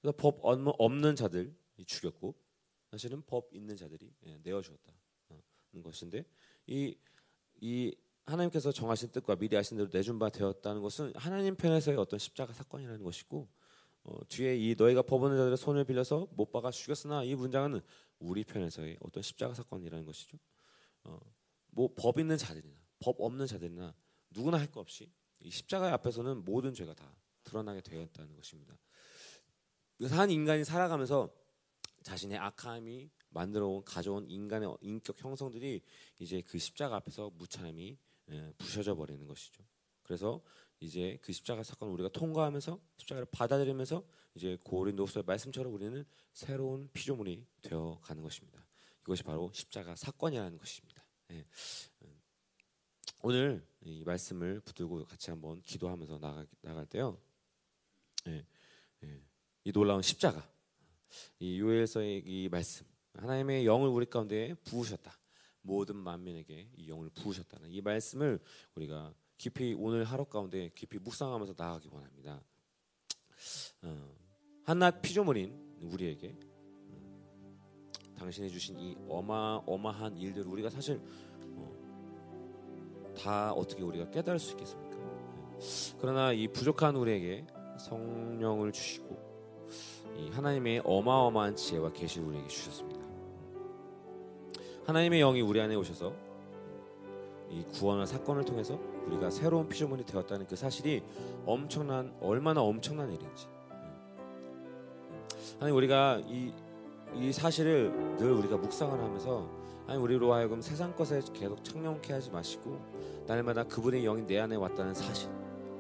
그래서 법 없는 자들 죽였고 사실은 법 있는 자들이 예, 내어 주었다는 것인데 이 이 하나님께서 정하신 뜻과 미리 하신 대로 내준 바 되었다는 것은 하나님 편에서의 어떤 십자가 사건이라는 것이고 어, 뒤에 이 너희가 법 없는 자들의 손을 빌려서 못 박아 죽였으나 이 문장은 우리 편에서의 어떤 십자가 사건이라는 것이죠. 어, 뭐 법 있는 자들이나 법 없는 자들이나 누구나 할 것 없이 이 십자가 앞에서는 모든 죄가 다 드러나게 되었다는 것입니다. 그래서 한 인간이 살아가면서 자신의 악함이 만들어온 가져온 인간의 인격 형성들이 이제 그 십자가 앞에서 무참히 예, 부셔져 버리는 것이죠. 그래서 이제 그 십자가 사건을 우리가 통과하면서 십자가를 받아들이면서 이제 고린도후서 말씀처럼 우리는 새로운 피조물이 되어 가는 것입니다. 이것이 바로 십자가 사건이라는 것입니다. 예. 오늘 이 말씀을 붙들고 같이 한번 기도하면서 나가, 나갈 때요. 예. 예. 이 놀라운 십자가, 이 요엘서의 이 말씀, 하나님의 영을 우리 가운데 부으셨다. 모든 만민에게 이 영을 부으셨다는 이 말씀을 우리가 깊이 오늘 하루 가운데 깊이 묵상하면서 나아가기 원합니다. 어, 한낱 피조물인 우리에게 어, 당신이 주신 이 어마어마한 일들 우리가 사실 어, 다 어떻게 우리가 깨달을 수 있겠습니까? 네. 그러나 이 부족한 우리에게 성령을 주시고 이 하나님의 어마어마한 지혜와 계시를 우리에게 주셨습니다. 하나님의 영이 우리 안에 오셔서 이 구원의 사건을 통해서 우리가 새로운 피조물이 되었다는 그 사실이 엄청난 얼마나 엄청난 일인지. 아니 우리가 이, 이 사실을 늘 우리가 묵상을 하면서 아니 우리로 하여금 세상 것에 계속 청명케 하지 마시고 날마다 그분의 영이 내 안에 왔다는 사실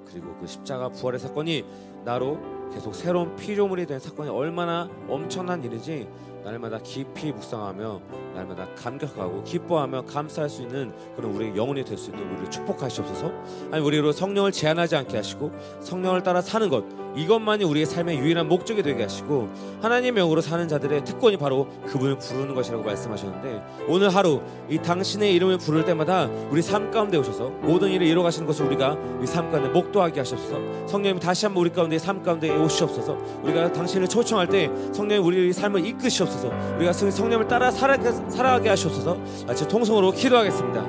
그리고 그 십자가 부활의 사건이 나로 계속 새로운 피조물이 된 사건이 얼마나 엄청난 일인지 날마다 깊이 묵상하며 날마다 감격하고 기뻐하며 감사할 수 있는 그런 우리의 영혼이 될 수 있는 우리를 축복하시옵소서. 아니 우리로 성령을 제한하지 않게 하시고 성령을 따라 사는 것 이것만이 우리의 삶의 유일한 목적이 되게 하시고 하나님의 명으로 사는 자들의 특권이 바로 그분을 부르는 것이라고 말씀하셨는데 오늘 하루 이 당신의 이름을 부를 때마다 우리 삶 가운데 오셔서 모든 일을 이루어 가시는 것을 우리가 이 삶 가운데 목도하게 하시옵소서. 성령님 다시 한번 우리 가운데 삶 가운데 오시옵소서. 우리가 당신을 초청할 때 성령님 우리의 삶을 이끄시옵소서. 우리가 성령을 따라 살아, 살아가게 하시옵소서. 같이 통성으로 기도하겠습니다.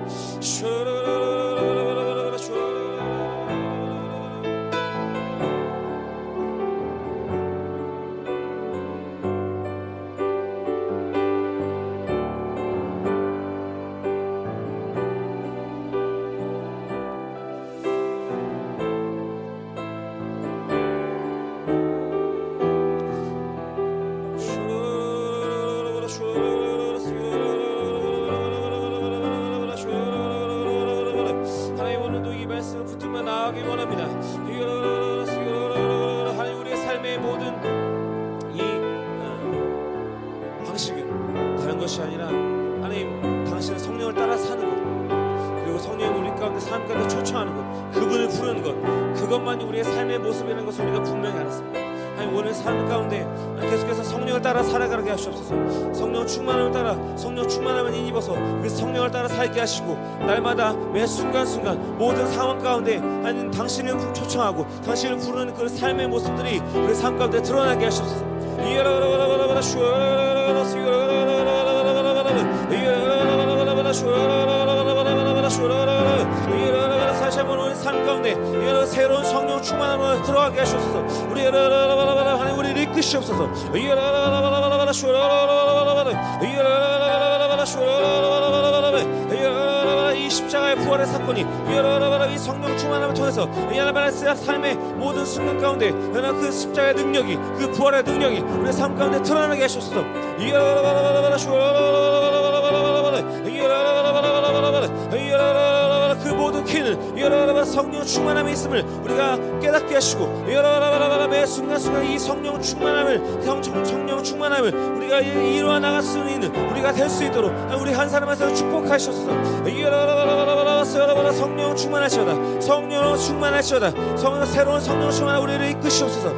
모든 상황 가운데 하나님 당신을 초청하고 당신을 부르는 그 삶의 모습들이 우리 삶 가운데 드러나게 한번 우리 삶 가운데 새로운 성령 충만함을 들어가게 하시옵소서. 우리 하나님 우리를 이끄시옵소서 이 십자가의 부활의 사건이 이여라라라라 이 성령 충만함을 통해서 이여라라라 삶의 모든 순간 가운데 그 십자가의 능력이 그 부활의 능력이 우리 삶 가운데 드러나게 이여라라라라 그 모든 키는 이여라라라 성령 충만함이 있음을 우리가 깨닫게 하시고 이여라라라라 매 순간순간 이 성령 충만함을 성령, 성령 충만함을 우리가 이루어 나갈 수 있는 우리가 될 수 있도록 우리 한 사람 한 사람 축복하셔서. 이 여라라라라라 성령 충만하시오다. 성령 충만하시오다. 성 새로운 성령 충만한 우리를 이끄시옵소서